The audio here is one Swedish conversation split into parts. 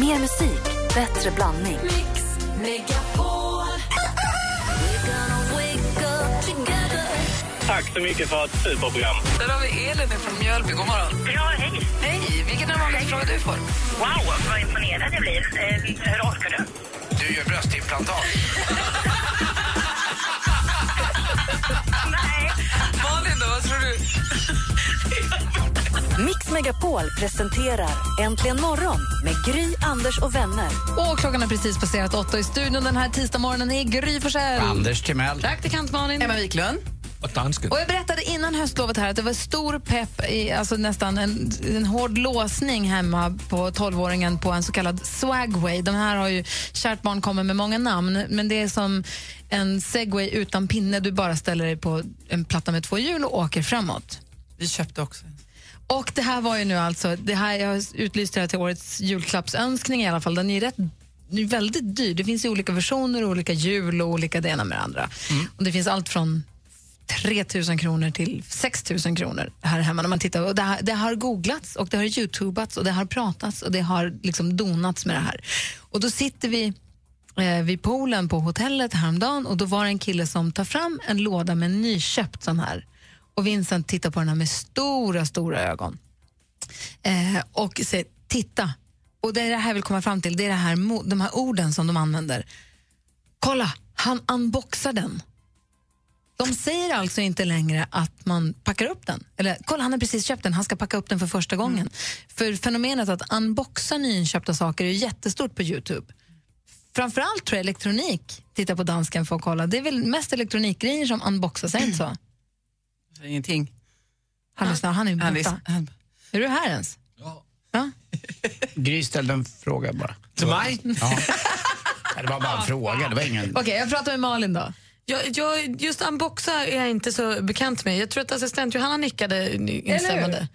Mer musik, bättre blandning. Mix Megapol. Tack så mycket för ett superprogram. Där har vi Elin från Mjölby. God morgon. Ja, hej. Hej! Vilken är vanligaste frågan du får? Wow, vad imponerad jag blir. Eh, hur orkar du? Du gör bröstimplantat. Nej. Malin då, vad tror du? Mix Megapol presenterar Äntligen morgon med Gry, Anders och vänner. Och klockan har precis passerat åtta i studion den här tisdagsmorgonen är Gry Forssell. Anders Timell. Praktikant Malin. Emma Wiklund. Och jag berättade innan höstlovet här att det var stor pepp, i, alltså nästan en, en hård låsning hemma på 12-åringen på en så kallad swagway. De här har ju, kärt barn kommer med många namn, men det är som en segway utan pinne. Du bara ställer dig på en platta med två hjul och åker framåt. Vi köpte också. Och det här var ju nu alltså, det här, jag har utlyst det här till årets julklappsönskning i alla fall. Den är rätt är väldigt dyr. Det finns ju olika versioner, olika hjul och olika det ena med det andra. Och det finns allt från 3 000 kronor till 6 000 kronor här hemma. När man tittar. Och det, har, det har googlats och det har youtubats och det har pratats och det har liksom donats med det här. Och då sitter vi eh, vid poolen på hotellet häromdagen och då var det en kille som tar fram en låda med en nyköpt sån här. Och Vincent tittar på den här med stora, stora ögon. Eh, och säger titta. Och det är det här jag vill komma fram till, det är det här, de här orden som de använder. Kolla, han unboxar den. De säger alltså inte längre att man packar upp den. Eller kolla, han har precis köpt den, han ska packa upp den för första gången. För fenomenet att unboxa nyinköpta saker är jättestort på Youtube. Framförallt tror jag elektronik, titta på dansken för att kolla. Det är väl mest elektronikgrejer som unboxas, det inte så? Ingenting. Han lyssnar, han är Han borta. han- Är du här ens? Ja. Gry ställde en fråga bara. Till mig? Ja. Ja, Det var bara en fråga, det var ingen... Okej, jag pratar med Malin då. Jag, jag, just unboxa är jag inte så bekant med. Jag tror att assistent Johanna nickade instämmande.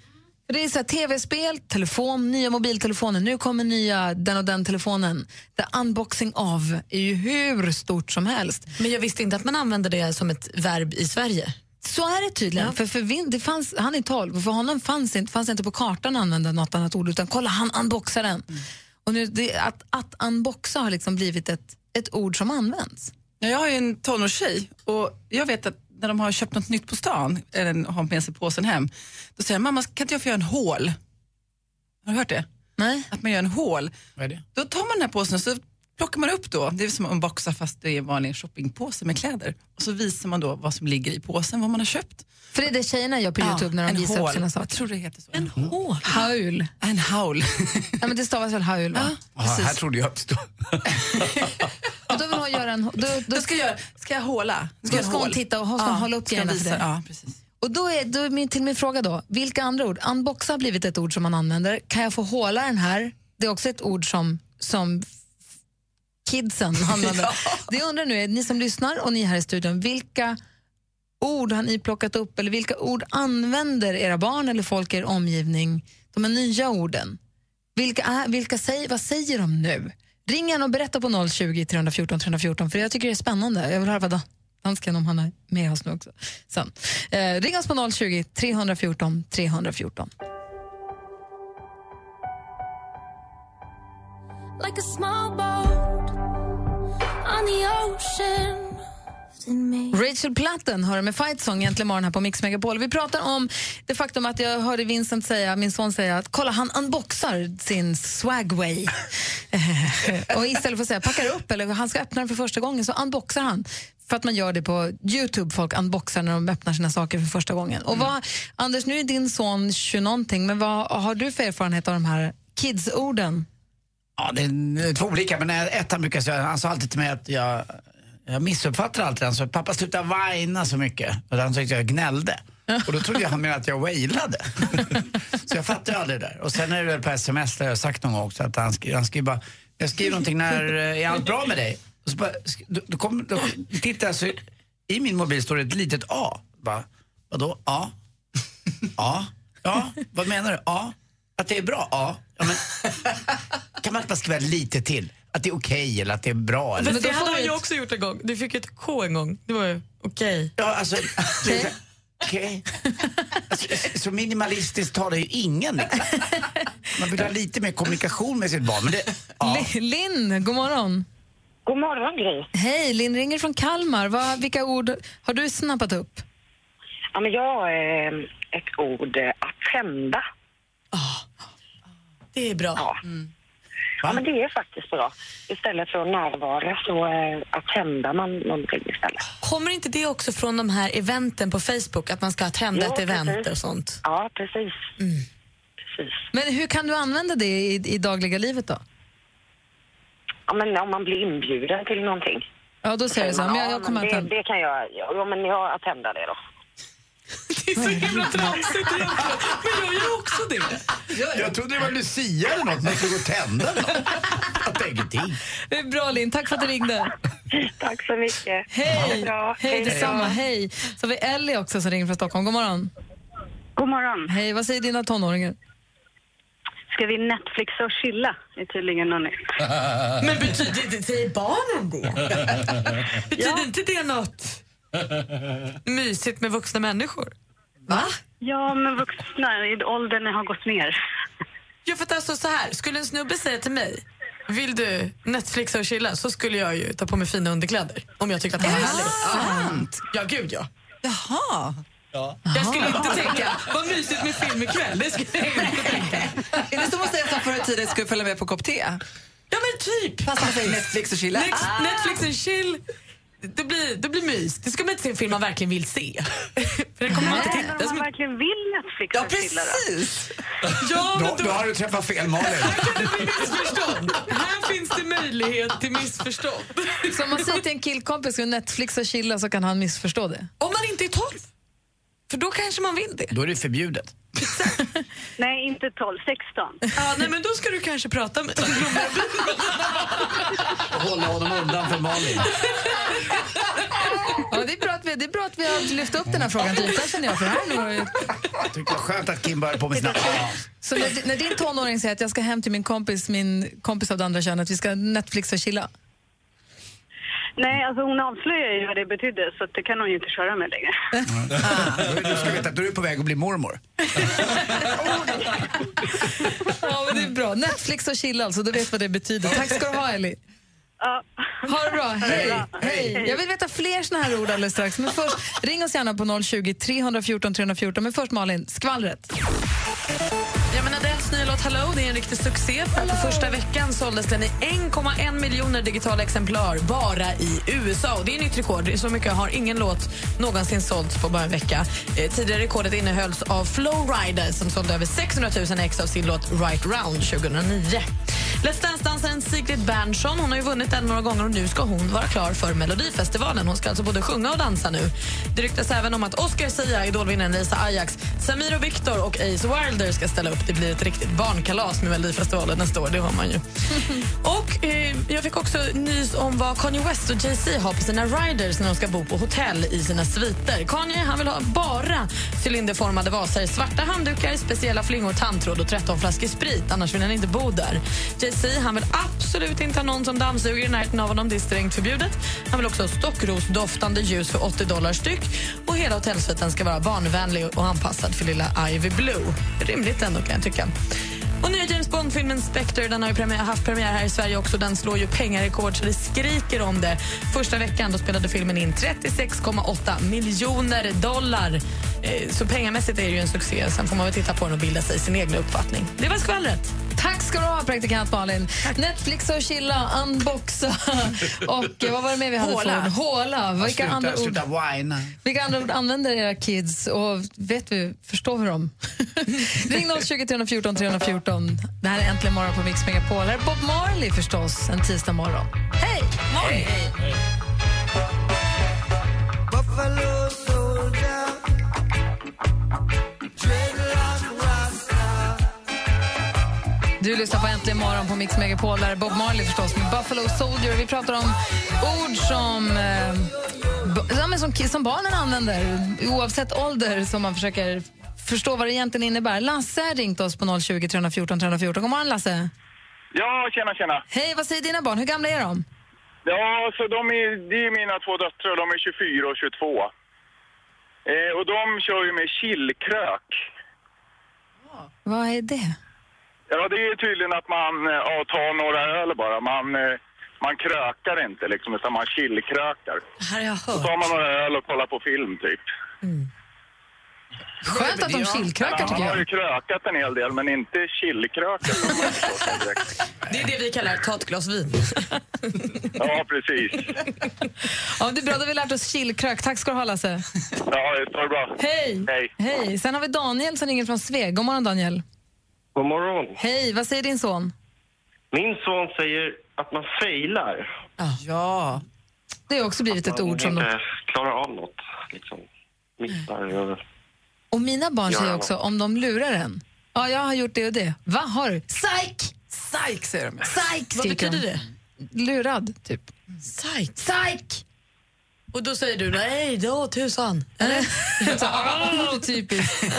För Det är så här, tv-spel, telefon, nya mobiltelefoner. Nu kommer nya den och den telefonen. The unboxing av är ju hur stort som helst. Men jag visste inte att man använde det som ett verb i Sverige. Så är det tydligen. För, för Vin, det fanns, han är 12 och för honom fanns inte, fanns inte på kartan att använda något annat ord utan kolla han unboxar den. Och nu, det, att, att unboxa har liksom blivit ett, ett ord som används. Ja, Jag har ju en tonårstjej och jag vet att när de har köpt något nytt på stan, eller har med sig påsen hem, då säger de, mamma kan inte jag få göra en hål? Har du hört det? Nej? Att man gör en hål. Vad är det? Då tar man den här påsen och så plockar man upp då, det är som att unboxa fast det är en vanlig shoppingpåse med kläder. Och så visar man då vad som ligger i påsen, vad man har köpt. För det är det tjejerna gör på Youtube när de en visar hål. upp sina Jag saker. tror det heter så. En hål? Haul. En haul. Ja, men det stavas väl haul? Va? Ja, här trodde jag att det stod... Och då vill hon göra en... Då, då, Då ska jag, ska jag håla? Då ska hon titta och ska hålla upp ska grejerna för dig. Ja, precis. Och då är, då är min, till min fråga då, vilka andra ord? Unboxa har blivit ett ord som man använder. Kan jag få håla den här? Det är också ett ord som, som kidsen använder. Det jag undrar nu är, ni som lyssnar och ni här i studion, vilka ord har ni plockat upp eller vilka ord använder era barn eller folk i er omgivning, de här nya orden? Vilka är, vilka säger, vad säger de nu? Ring gärna och berätta på 020 314 314 för jag tycker det är spännande. Jag vill höra vad Dan- dansken om han är med oss nu också. Sen. Eh, ring oss på 020 314 314. Like a small boat on the ocean. Rachel Platten hör med Fight Song egentligen morgon här på Mix Megapol. Vi pratar om det faktum att jag hörde Vincent säga, min son säga att kolla han unboxar sin swagway. Och istället för att säga packar upp eller han ska öppna den för första gången så unboxar han. För att man gör det på Youtube, folk unboxar när de öppnar sina saker för första gången. Och vad, Anders, nu är din son 20 någonting, men vad har du för erfarenhet av de här kidsorden? Ja, det är två olika, men ett han brukar säga, han sa alltid till mig att jag, jag missuppfattar alltid han sa pappa sluta whina så mycket. Och han tyckte jag gnällde. Och då trodde jag han menade att jag wailade. så jag fattade aldrig det där. Och sen är det väl på sms där jag har sagt någon gång också att han skriver, han skriver bara, jag skriver någonting när, eh, är allt bra med dig? Och så bara, då, då, kom, då tittar jag så i min mobil står det ett litet A. Bara, vadå? A? Ja. Ja, vad menar du? Ja. Att det är bra? Ja. ja men, kan man inte bara skriva lite till? Att det är okej eller att det är bra? Eller? Men det hade han ju ett- också gjort en gång. Du fick ett K en gång. Det var ju okej. Ja, alltså... här, Okej. Alltså, så minimalistiskt talar ju ingen. Liksom. Man vill ha lite mer kommunikation med sitt barn. Men det, ja. Li- Linn, god morgon. God morgon, Gry. Hej, Linn ringer från Kalmar. Vad, vilka ord har du snappat upp? Ja, men jag har eh, ett ord, eh, att tända. Det är bra. Ja. ja, men det är faktiskt bra. Istället för att närvara så eh, att tända man någonting istället. Kommer inte det också från de här eventen på Facebook, att man ska tända Jo, ett event precis. och sånt? Ja, precis. Precis. Men hur kan du använda det i, i dagliga livet då? Ja, men om man blir inbjuden till någonting. Ja, då säger du så. här, Men jag, Ja, jag kommer att det, det kan jag, ja, men jag att tända det då. Det är så himla tramsigt egentligen. Men jag gör också det. Jag trodde det var Lucia eller något, man skulle gå och tända eller något. Jag. Det är bra Linn, tack för att du ringde. Tack så mycket. Hej! Bra. Hej då. detsamma, hej. Så har vi Ellie också som ringer från Stockholm. God morgon. God morgon. Hej, vad säger dina tonåringar? Ska vi Netflixa och chilla? Det är tydligen något nytt. Men betyder inte, säger barnen det? Betyder inte det något mysigt med vuxna människor? Va? Ja, men vuxna i åldern har gått ner. Ja, för att alltså så här, skulle en snubbe säga till mig vill du Netflixa och chilla så skulle jag ju ta på mig fina underkläder om jag tyckte att det var härligt. Sant? Ja, gud ja. Jaha. Jag skulle inte tänka, vad mysigt med film ikväll. Det skulle jag inte tänka. Är det som att säga att förr i tiden skulle följa med på kopp te? Ja men typ. Fast man säger Netflix och chilla. Next, Netflix and chill. Det blir, det blir mys. Det ska man inte se en film man verkligen vill se. För den kommer man inte titta. men om man en- verkligen vill Netflixa Ja, precis. Ja, men Då, då, då har du träffat fel Malin. det blir missförstånd. Här finns det möjlighet till missförstånd. Så om man säger till en killkompis att Netflix och chilla så kan han missförstå det? Om man inte är 12. För då kanske man vill det. Då är det förbjudet. Nej, inte 12, 16. Ja, nej, men då ska du kanske prata med Och hålla honom undan för Malin. Ja, det, är bra att vi, det är bra att vi har lyft upp den här frågan till ytan känner jag. För här nu, Jag tycker det var skönt att Kim började på med sina så när, när din tonåring säger att jag ska hem till min kompis, min kompis av det andra könet, vi ska Netflix och chilla. Nej, alltså hon avslöjar ju vad det betydde så det kan hon ju inte köra med längre. Då- Du ska veta att du är på väg att bli mormor. Ja, men det är bra. Netflix och chilla alltså, du vet vad det betyder. Tack ska du ha Ellie. Ja. Ha det bra, hej. hej. Jag vill veta fler såna här ord alldeles strax. Men först, ring oss gärna på 020 314 314. Men först Malin, skvallret. Ja, men Adeles nya låt Hello det är en riktig succé. På första veckan såldes den i 1,1 miljoner digitala exemplar bara i USA. Och det är nytt rekord. Så mycket har ingen låt någonsin sålts på bara en vecka. Eh, tidigare rekordet innehölls av Flowrider som sålde över 600 000 ex av sin låt Right Round 2009. Let's Dance-dansaren Sigrid Bernson hon har ju vunnit den några gånger och nu ska hon vara klar för Melodifestivalen. Hon ska alltså både sjunga och dansa nu. Det ryktas även om att Oscar Sia, idolvinnaren Lisa Ajax, Samir och Viktor och Ace Wilder ska ställa upp. Det blir ett riktigt barnkalas med Melodifestivalen nästa år, det har man ju. Och eh, Jag fick också nys om vad Kanye West och Jay-Z har på sina riders när de ska bo på hotell i sina sviter. Kanye han vill ha bara cylinderformade vaser, svarta handdukar, speciella flingor, tandtråd och 13 flaskor sprit. Annars vill han inte bo där. Jay-Z han vill absolut inte ha någon som dammsuger i närheten av honom. Det är strängt förbjudet. Han vill också ha stockrosdoftande ljus för 80 dollar styck. Och Hela hotellsviten ska vara barnvänlig och anpassad för lilla Ivy Blue. Rimligt ändå, kan jag tycka. Och nya James Bond-filmen Spectre den har ju premiär, haft premiär här i Sverige också. Den slår ju pengarekord så det skriker om det. Första veckan då spelade filmen in 36,8 miljoner dollar. Eh, Så pengamässigt är det ju en succé. Sen får man väl titta på den och bilda sig sin egen uppfattning. Det var skvallret. Ska du ha, praktikant Malin. Netflix och chilla, unboxa och eh, vad var det mer vi hade Håla. ord? Håla. Vilka Sluta, andra, ord, sluta whina. vilka andra ord använder era kids och vet vi, förstår vi dem? Ring 020 314 314. Det här är Äntligen morgon på Mix Megapol. Här är Bob Marley förstås, en tisdag morgon. Hej! Hej. Du lyssnar på Äntligen morgon på Mix Megapol. Där är Bob Marley förstås med Buffalo Soldier. Vi pratar om ord som, eh, som, som barnen använder oavsett ålder som man försöker förstå vad det egentligen innebär. Lasse har ringt oss på 020 314 314. God morgon Lasse. Ja, tjena, tjena. Hej, vad säger dina barn? Hur gamla är de? Ja, så de är, det är mina två döttrar, de är 24 och 22. Eh, och de kör ju med chillkrök. Vad är det? Ja, det är tydligen att man eh, ja, tar några öl bara. Man, eh, man krökar inte liksom, utan man chillkrökar. Det här har jag Så hört. tar man några öl och kollar på film typ. Skönt att de chillkrökar Han tycker har ju jag. krökat en hel del, men inte chillkrökat. Det är det vi kallar ta ett glas vin. ja, precis. Ja, det är bra, då har vi lärt oss chillkrök. Tack ska du ha Lasse. Ja, det är bra. Hej! Hej. Hej! Sen har vi Daniel som ringer från Sveg. God morgon Daniel. God morgon. Hej, vad säger din son? Min son säger att man failar. Ja. Det har också blivit ett ord som inte de... klarar av något. Liksom. Missar. och- Och mina barn säger också om de lurar en. Ja, jag har gjort det och det. Va, har du? Psyk! Psyk säger de. Psyk! Vad betyder de. det? Lurad, typ. Psych. Psyk! Och då säger du nej, då tusan. Eller? Typiskt.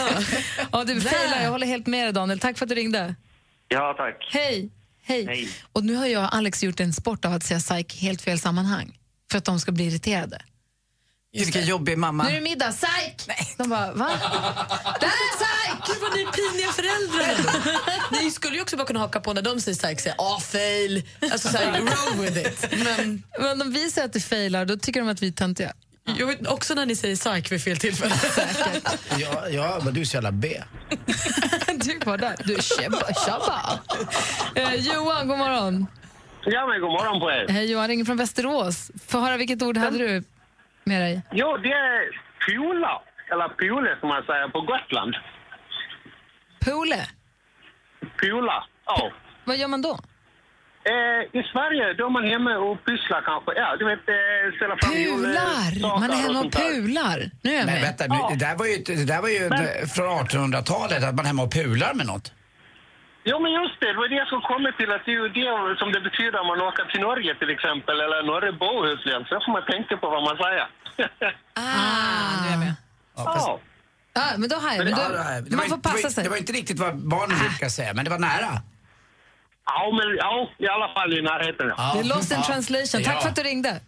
Ja, du failar. Jag håller helt med dig, Daniel. Tack för att du ringde. Ja, tack. Hej. Hej. Hej. Och nu har jag och Alex gjort en sport av att säga psyk helt fel sammanhang. För att de ska bli irriterade. Vilken jobbig mamma. Nu är det middag, psyk! De bara, va? Det här är psyk! Gud vad ni är piniga föräldrar. ni skulle ju också bara kunna haka på när de säger psych, säga ah fail. Alltså såhär, roll with it. Men Men om vi säger att du failar, då tycker de att vi är töntiga. jag vet också när ni säger psych vid fel tillfälle. Ja, ja, men du är så jävla B. Du var där. Du, tjabba, tjabba. Eh, Johan, god morgon. Ja, men god morgon på er. Hej, Johan ringer från Västerås. Få höra vilket ord hade du med dig? Jo, det är pola, eller pole som man säger på Gotland. Pole. Pola, ja. Vad gör man då? Eh, I Sverige då är man hemma och pysslar kanske. Ja, du vet, eh, ställa fram Pular! julsaker Man är hemma och där. pular. Nu är jag Men med. vänta, nu, det där var ju, det där var ju Men- från 1800-talet, att man är hemma och pular med något. Jo, men just det. Det var det jag skulle komma till. Att det är ju det som det betyder om man åker till Norge till exempel, eller norra Bohuslän. Så får man tänka på vad man säger. Ah, nu är jag med. ja. Ja, men då har jag. Men då, det var man får passa var, sig. Det var inte riktigt vad barnen brukar säga, men det var nära. Ja, men ja, i alla fall i närheten. Ja, Det är lost in translation. Tack Ja. för att du ringde.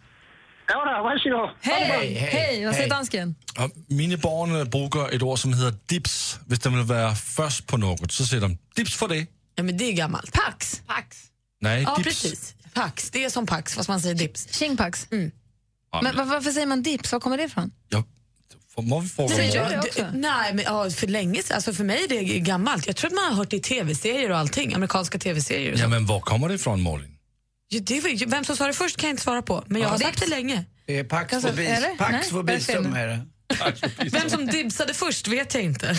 Ja. Hej! Hej, Vad säger dansken? Og mine barn øh, bruger et ord, som hedder dips. Hvis de vil være først på noget, så siger de dips for det. Ja, men det är gammalt. Pax. Pax. Nej, Ja, dips. precis. Pax. Det är som Pax, fast man säger dips. Tjingpax. Ja, Men men, var- varför säger man dips? Var kommer det ifrån? jeg, må vi fråga Nej, jag- det nej, men ja, för länge sedan. Alltså för mig är det gammalt. Jag tror att man har hört det i tv-serier och allting. Amerikanska tv-serier och så. Jamen, hvor kommer det ifrån, Malin? Ja, det var, vem som sa det först kan jag inte svara på, men jag har sagt det länge. Det är Pax Alltså, Pax Vobisum är det. Vem som dibsade först vet jag inte.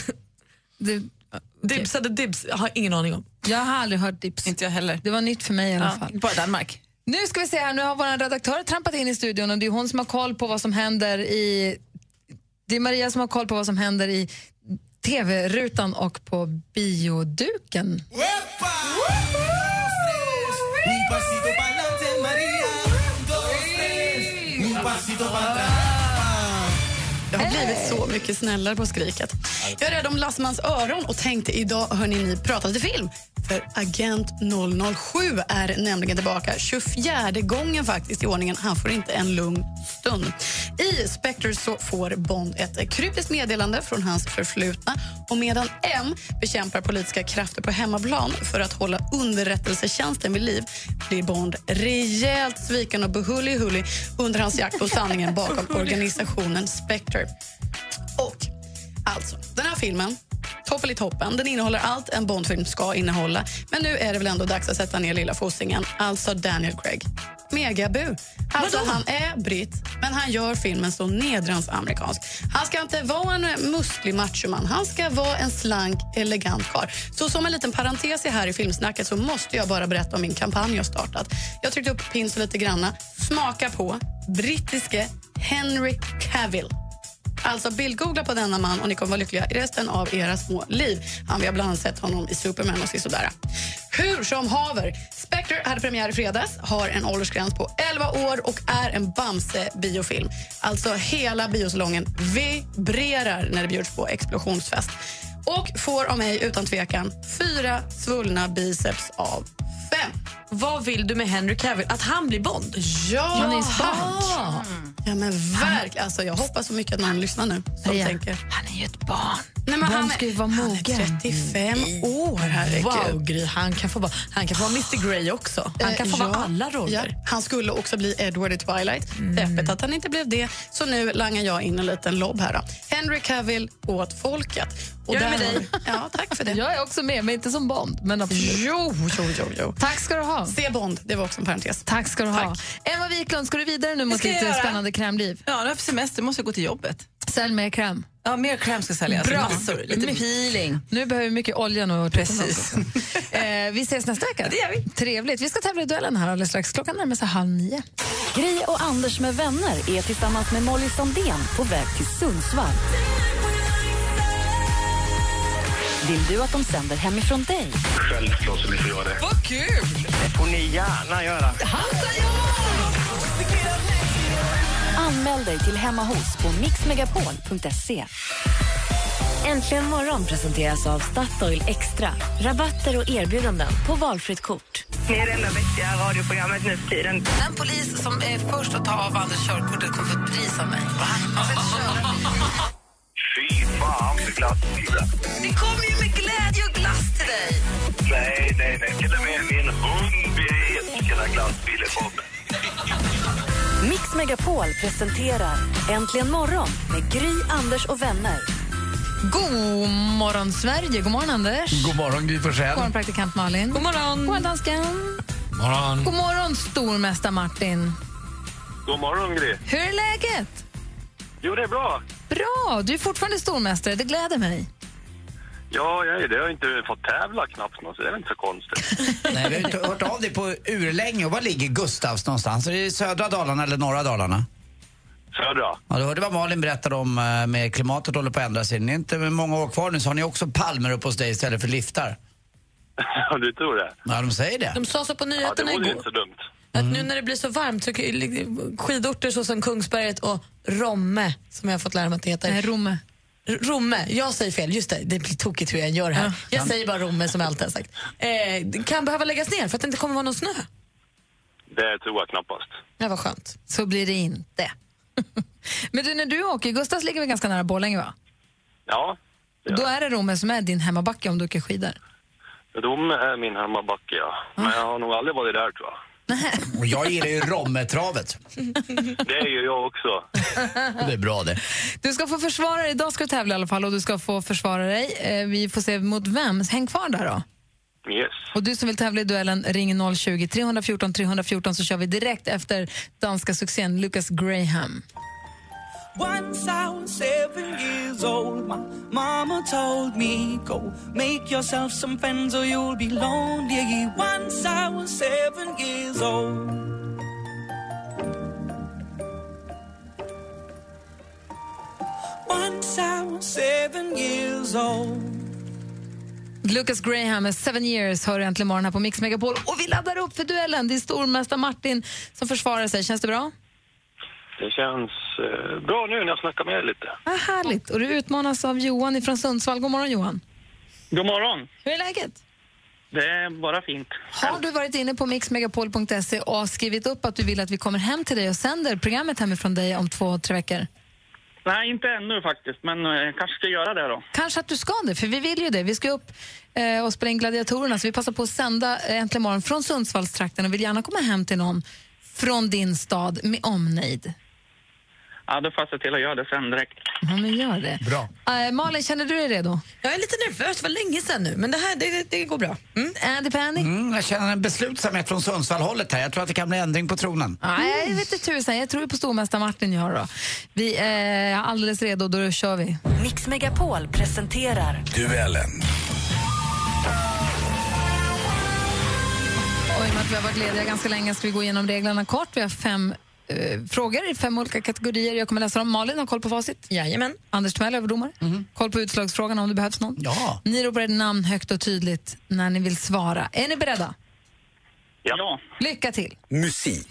Du, Dibsade dibs jag har ingen aning om. jag har aldrig hört dips. Inte jag heller. Det var nytt för mig i alla Ja, fall. bara Danmark. Nu ska vi se här, nu har vår redaktör trampat in i studion och det är hon som har koll på vad som händer i... Det är Maria som har koll på vad som händer i tv-rutan och på bioduken. ido para atrás. Jag har blivit så mycket snällare på skriket. Jag är rädd om Lassmans öron och tänkte idag hörni ni prata lite film. För Agent 007 är nämligen tillbaka 24 gången faktiskt i ordningen. Han får inte en lugn stund. I Spectre så får Bond ett kryptiskt meddelande från hans förflutna och medan M bekämpar politiska krafter på hemmaplan för att hålla underrättelsetjänsten vid liv blir Bond rejält sviken och behullig-hullig under hans jakt på sanningen bakom organisationen Spectre. Och alltså, den här filmen Toppen i toppen. Den innehåller allt en Bondfilm ska innehålla. Men nu är det väl ändå dags att sätta ner lilla fossingen, alltså Daniel Craig. Megabu. Alltså, han är britt, men han gör filmen så nedrans amerikansk. Han ska inte vara en musklig machoman. Han ska vara en slank, elegant karl. Så som en liten parentes här i filmsnacket så måste jag bara berätta om min kampanj jag startat. Jag tryckte upp pins lite granna. Smaka på brittiske Henry Cavill. Alltså bildgoogla på denna man och ni kommer vara lyckliga i resten av era små liv. Han, vi har bland annat sett honom i Superman och sådär. Hur som haver, Spectre hade premiär i fredags, har en åldersgräns på 11 år och är en Bamse-biofilm. Alltså hela biosalongen vibrerar när det bjuds på explosionsfest. Och får av mig utan tvekan fyra svullna biceps av fem. Vad vill du med Henry Cavill? Att han blir Bond? Ja, Han är spank. Ja, men verkligen. Alltså, jag hoppas så mycket att någon lyssnar nu som Maria, tänker. Han är ju ett barn. Nej, men han ska ju är, vara han är mogen. 35 år, herregud. Wow, Gry, han kan få vara, han kan få vara Mr Grey också. Han kan få Eh, vara alla roller. Ja, han skulle också bli Edward i Twilight. Deppigt att han inte blev det. Så nu langar jag in en liten lobb här. Då. Henry Cavill åt folket. Och Jag är med dig. Ja, tack för det. Jag är också med, men inte som Bond. Men absolut. Jo, jo, jo, jo. Tack ska du ha. Se Bond, det var också en parentes. Tack ska du ha. Emma Wiklund, ska du vidare nu mot ditt göra. spännande krämliv? Ja, nu har semester måste jag gå till jobbet. Sälj mer kräm. Ja, mer kräm ska säljas. Bra. Massor. Lite My- peeling. Nu behöver vi mycket olja nu. Precis. eh, vi ses nästa vecka. Det gör vi. Trevligt. Vi ska tävla i duellen här alldeles strax. Klockan närmar sig halv nio. Gry och Anders med vänner är tillsammans med Molly Sandén på väg till Sundsvall. Vill du att de sänder hemifrån dig? Självklart som ni får göra det. Vad kul! Det får ni gärna göra. Anmäl dig till Hemma hos på mixmegapol.se. Äntligen morgon presenteras av Statoil Extra. Rabatter och erbjudanden på valfritt kort. Ni är det enda vettiga radioprogrammet nu för tiden. Den polis som är först att ta av Anders körkortet kommer få ett pris av mig. Fy fan för glassbilar. Det kommer ju med glädje och glass till dig. Nej, nej, nej. Till och med min hund älskar glassbilar på mig. Mix Megapol presenterar Äntligen morgon med Gry, Anders och vänner. God morgon, Sverige. God morgon, Anders. God morgon, Gry God Forssell. morgon, praktikant Malin. God morgon. God morgon, dansken. Morgon. God morgon, stormästare Martin. God morgon, Gry. Hur är läget? Jo, det är bra. Bra. Du är fortfarande stormästare. Det gläder mig. Ja, jag är det. Jag har inte fått tävla knappt, så det är inte så konstigt. Nej, vi har inte hört av dig på urlänge. Och var ligger Gustavs någonstans? Är det i södra Dalarna eller norra Dalarna? Södra. Ja, du hörde vad Malin berättade om eh, med klimatet håller på att ändra sig. Ni är inte många år kvar nu så har ni också palmer uppe hos dig istället för liftar. Ja, du tror det? Ja, de säger det. De sa så på Ja, det nyheterna vore ju igår. inte så dumt. Att nu när det blir så varmt så skidorter så som Kungsberget och Romme, som jag har fått lära mig att det heter. Nej, Romme. Romme, jag säger fel, just det, det blir tokigt hur jag gör här. Jag säger bara Romme som jag alltid har sagt. Eh, kan behöva läggas ner för att det inte kommer vara någon snö. Det tror jag knappast. Det var skönt. Så blir det inte. Men du, när du åker, Gustavs ligger väl ganska nära Borlänge va? Ja, Då är det Romme som är din hemmabacke om du åker skidor. Rom är min hemmabacke, ja. Men jag har nog aldrig varit där, tror jag. Och jag gillar ju Rommetravet. Det är ju jag också. Det är bra det. Du ska få försvara dig. Idag ska du tävla i alla fall och du ska få försvara dig. Eh, vi får se mot vem. Häng kvar där då. Yes. Och du som vill tävla i duellen, ring 020-314 314 så kör vi direkt efter danska succén Lucas Graham. Once I was seven years old, my mama told me, Go make yourself some friends or you'll be lonely. Once I was seven years old. Once I was seven years old. Lucas Graham med Seven years hör äntligen morgon här på Mix Megapol. Och vi laddar upp för duellen. Det är stormästare Martin som försvarar sig. Känns det bra? Det känns eh, bra nu när jag snackar med er lite. Ah, härligt. Och du utmanas av Johan från Sundsvall. God morgon Johan. God morgon. Hur är läget? Det är bara fint. Har du varit inne på mixmegapol.se och skrivit upp att du vill att vi kommer hem till dig och sänder programmet hemifrån dig om två, tre veckor? Nej, inte ännu faktiskt, men eh, kanske ska göra det då. Kanske att du ska det, för vi vill ju det. Vi ska upp eh, och spela in Gladiatorerna, så vi passar på att sända eh, Äntligen morgon från Sundsvallstrakten och vill gärna komma hem till någon från din stad med omnejd. Ja, då får jag se till att göra det sen direkt. Ja, men gör det. Bra. Eh, Malin, känner du dig redo? Jag är lite nervös, det var länge sedan nu, men det här det, det går bra. Mm. Andy Pandy? Mm, jag känner en beslutsamhet från Sundsvallhållet här. Jag tror att det kan bli ändring på tronen. Nej, jag vet inte tusan. Jag tror på stormästare Martin jag då. Vi är alldeles redo, då kör vi. Mix Megapol presenterar Duellen. Och i och med att vi har varit lediga ganska länge ska vi gå igenom reglerna kort. Vi har fem eh, frågor i fem olika kategorier. Jag kommer läsa dem. Malin har koll på facit. Jajamän. Anders Timell, överdomare. Koll på utslagsfrågan om det behövs någon. Ja. Ni ropar ert namn högt och tydligt när ni vill svara. Är ni beredda? Ja. Lycka till. Musik.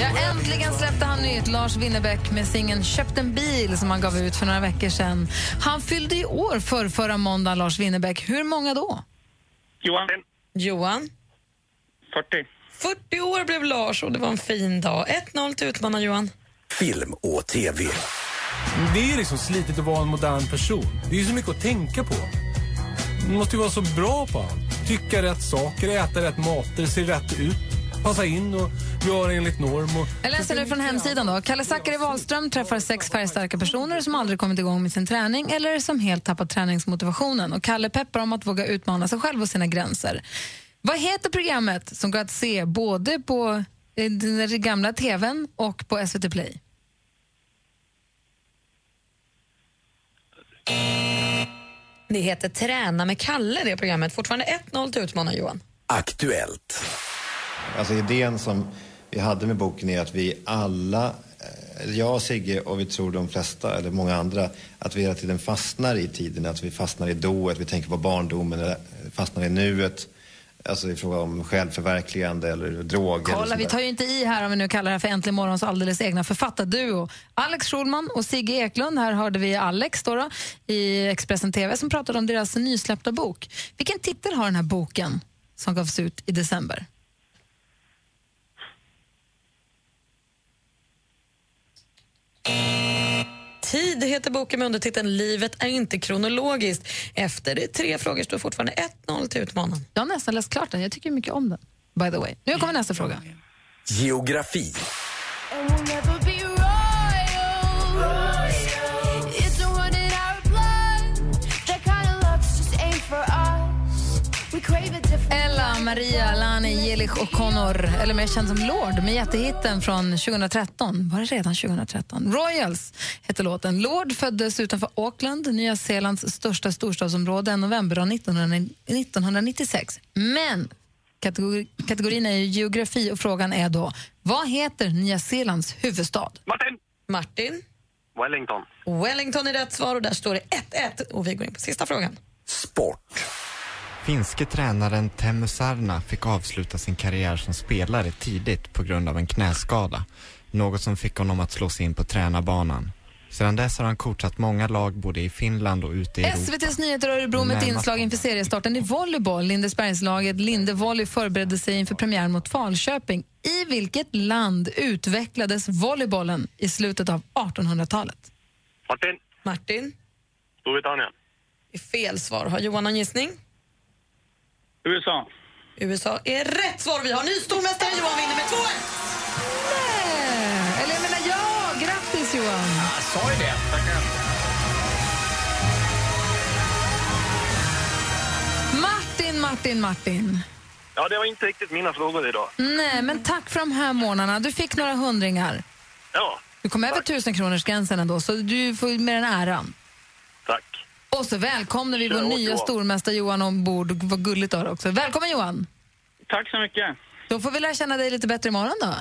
Ja, äntligen släppte han nytt. Lars Winnerbäck med singeln Köpt en bil som han gav ut för några veckor sedan. Han fyllde i år för förra måndag, Lars Winnerbäck. Hur många då? Johan? Johan? 40. 40 år blev Lars och det var en fin dag. 1-0 till utmanar Johan. Film och TV. Det är liksom slitigt att vara en modern person. Det är ju så mycket att tänka på. Man måste ju vara så bra på allt. Tycka rätt saker, äta rätt mater, se rätt ut, passa in och göra enligt norm. Och... Jag läser nu från hemsidan. då. Kalle Zackari Wahlström träffar sex färgstarka personer som aldrig kommit igång med sin träning eller som helt tappat träningsmotivationen. Och Kalle peppar om att våga utmana sig själv och sina gränser. Vad heter programmet som går att se både på eh, den gamla tvn och på SVT Play? Det heter Träna med Kalle, det programmet. Fortfarande 1-0 till utmanar Johan. Aktuellt. Alltså idén som vi hade med boken är att vi alla, eh, jag och Sigge och vi tror de flesta, eller många andra, att vi hela tiden fastnar i tiden, att vi fastnar i dået, vi tänker på barndomen, eller fastnar i nuet. Alltså i fråga om självförverkligande eller droger. Kolla, eller vi tar ju inte i här om vi nu kallar det här för Äntligen morgons alldeles egna författarduo. Alex Schulman och Sigge Eklund. Här hörde vi Alex då då, i Expressen TV som pratade om deras nysläppta bok. Vilken titel har den här boken som gavs ut i december? Tid heter boken med undertiteln Livet är inte kronologiskt. Efter det tre frågor står fortfarande 1-0 till utmanaren. Jag har nästan läst klart den. Jag tycker mycket om den. By the way. Nu kommer nästa fråga. Geografi. Maria Lani Jelich O'Connor, eller mer känd som Lord, med jättehitten från 2013. Var det redan 2013? Royals hette låten. Lord föddes utanför Auckland, Nya Zeelands största storstadsområde, en novemberdag 1996. Men kategori, kategorin är ju geografi och frågan är då, vad heter Nya Zeelands huvudstad? Martin! Martin? Wellington. Wellington är rätt svar och där står det 1-1. Och vi går in på sista frågan. Finske tränaren Teemu Sarna fick avsluta sin karriär som spelare tidigt på grund av en knäskada. Något som fick honom att slå sig in på tränarbanan. Sedan dess har han coachat många lag både i Finland och ute i Europa. SVTs Nyheter Örebro med ett inslag inför seriestarten i volleyboll. Lindesbergslaget Linde Volley förberedde sig inför premiären mot Falköping. I vilket land utvecklades volleybollen i slutet av 1800-talet? Martin. Martin? Storbritannien. Det är fel svar. Har Johan någon gissning? USA. USA är rätt svar. Vi har ny stormästare. Johan vinner med 2-1. Nej! Eller jag menar ja! Grattis Johan! Jag sa ju det. Martin, Martin, Martin. Ja, det var inte riktigt mina frågor idag. Nej, men tack för de här månaderna. Du fick några hundringar. Ja, Du kom över tusen kronors gränsen ändå, så du får med den äran. Och så välkomnar vi vår nya stormästare Johan ombord. Vad gulligt av också. Välkommen Johan! Tack så mycket. Då får vi lära känna dig lite bättre imorgon då.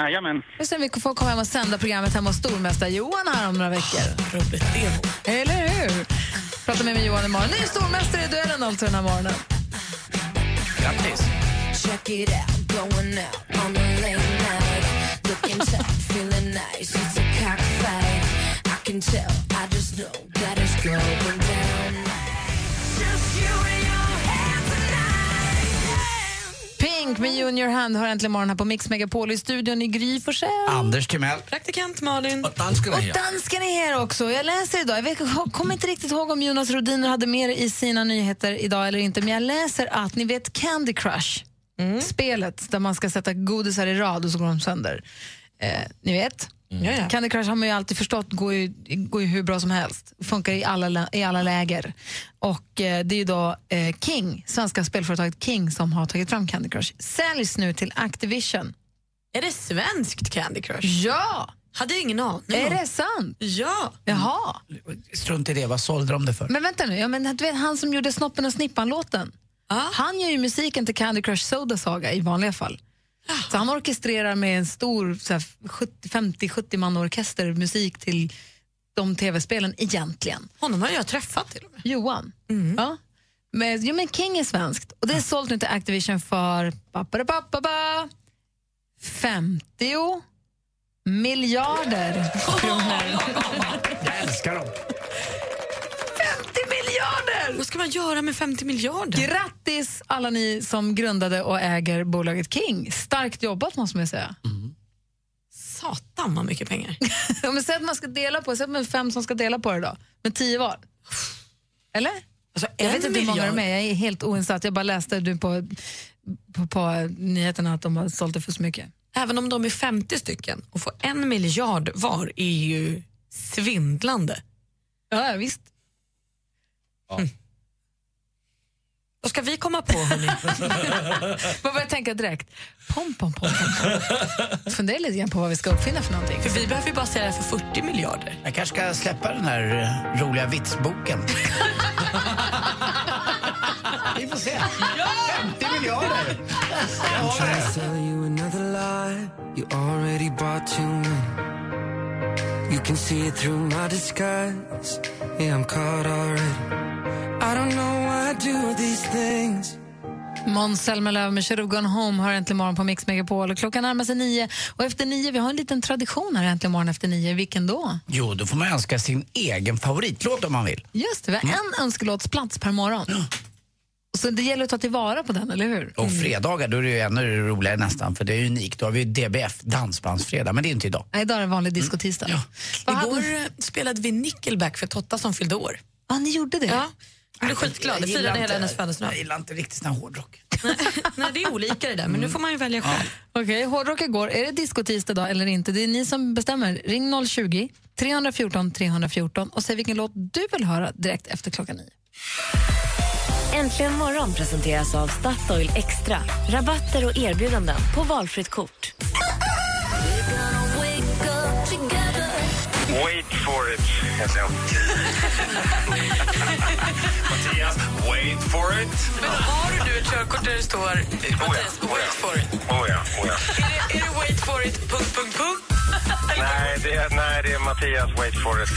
Jajamän. Och sen vi får komma hem och sända programmet hemma hos stormästare Johan här om några veckor. Rubbet det. Eller hur? Prata med mig Johan imorgon. Ny stormästare i duellen alltså den här morgonen. Grattis! Check it out, going out on a late night. Looking tough, feeling nice. Can tell, I just know that it's going down. Just you and your hands tonight. Pink med Junior Hand har äntligen morgon här på Mix Megapol i studion i Gry Forssell. Anders Timell. Praktikant Malin. Och danskarna Och här. dansken är här också. Jag läser idag, jag vet, jag kommer inte riktigt ihåg om Jonas Rodiner hade med i sina nyheter idag eller inte, men jag läser att ni vet Candy Crush, spelet där man ska sätta godisar i rad och så går de sönder. Eh, ni vet? Ja, ja. Candy Crush har man ju alltid förstått går ju, går ju hur bra som helst. Funkar i alla, i alla läger. Och eh, det är ju då eh, King, svenska spelföretaget King som har tagit fram Candy Crush. Säljs nu till Activision. Är det svenskt Candy Crush? Ja! Hade jag ingen aning Är det sant? Ja. Jaha. Strunt i det, vad sålde de det för? Men vänta nu, ja, men, du vet, han som gjorde Snoppen och Snippan-låten, han gör ju musiken till Candy Crush Soda Saga i vanliga fall. Så han orkestrerar med en stor så här, 70 50-70 man orkester musik till de tv-spelen egentligen. Honom har jag träffat till och med. Johan. Ja. Men, jo, men King är svenskt och det är sålt nu till Activision för pappa 50 miljarder kronor. Jag älskar dem. 50 miljarder! Vad ska man göra med 50 miljarder? Grattis alla ni som grundade och äger bolaget King. Starkt jobbat måste man säga. Satan vad mycket pengar. Ja, men säg att man ska dela på, säg att man är fem som ska dela på det då. Med tio var. Eller? Alltså, jag vet inte hur många de miljard. är, jag är helt oinsatt. Jag bara läste du på, på, på nyheterna att de har sålt det för så mycket. Även om de är 50 stycken och får en miljard var är ju svindlande. Ja, visst. Mm. Vad ska vi komma på, hörni? Vad börjar jag tänka direkt? Pom, pom, pom, pom. Fundera lite grann på vad vi ska uppfinna för någonting. För vi behöver ju bara säga det här för 40 miljarder. Jag kanske ska släppa den här eh, roliga vitsboken. Vi får se. 50 miljarder! You another lie. You already bought too many. You can see it through my disguise. Yeah, I'm caught already. I don't know why I do these things. Måns Zelmerlöw med Should gone home har äntligen morgon på Mix Megapol. Och klockan närmar sig nio. Och efter nio, vi har en liten tradition här äntligen morgon efter nio. Vilken då? Jo, då får man önska sin egen favoritlåt om man vill. Just det, vi har en önskelåtsplats per morgon. Och så det gäller att ta tillvara på den, eller hur? Och fredagar, då är det ju ännu roligare nästan, för det är unikt. Då har vi DBF, Dansbandsfredag, men det är inte idag. Nej, idag är det vanlig discotisdag. Igår eh, spelade vi Nickelback för Totta som fyllde år. Ja, ni gjorde det? Ja. Jag blev skitglad. Jag firade hela hennes födelsedag. Jag gillar inte riktigt sån här hårdrock. Nej, det är olika det där, men nu får man ju välja själv. Okej, hårdrock igår. Är det discotisdag idag eller inte? Det är ni som bestämmer. Ring 020 314 314 och säg vilken låt du vill höra direkt efter klockan nio. Äntligen morgon presenteras av Statoil Extra. Rabatter och erbjudanden på valfritt kort. Wait for it, heter jag. Mattias, wait for it. Men har du ett körkort där det står Mattias, wait for it? Oh ja, oh ja. Är det, är det wait for it, punkt, punkt, punkt? Nej, det är, nej, det är Mattias, wait for it.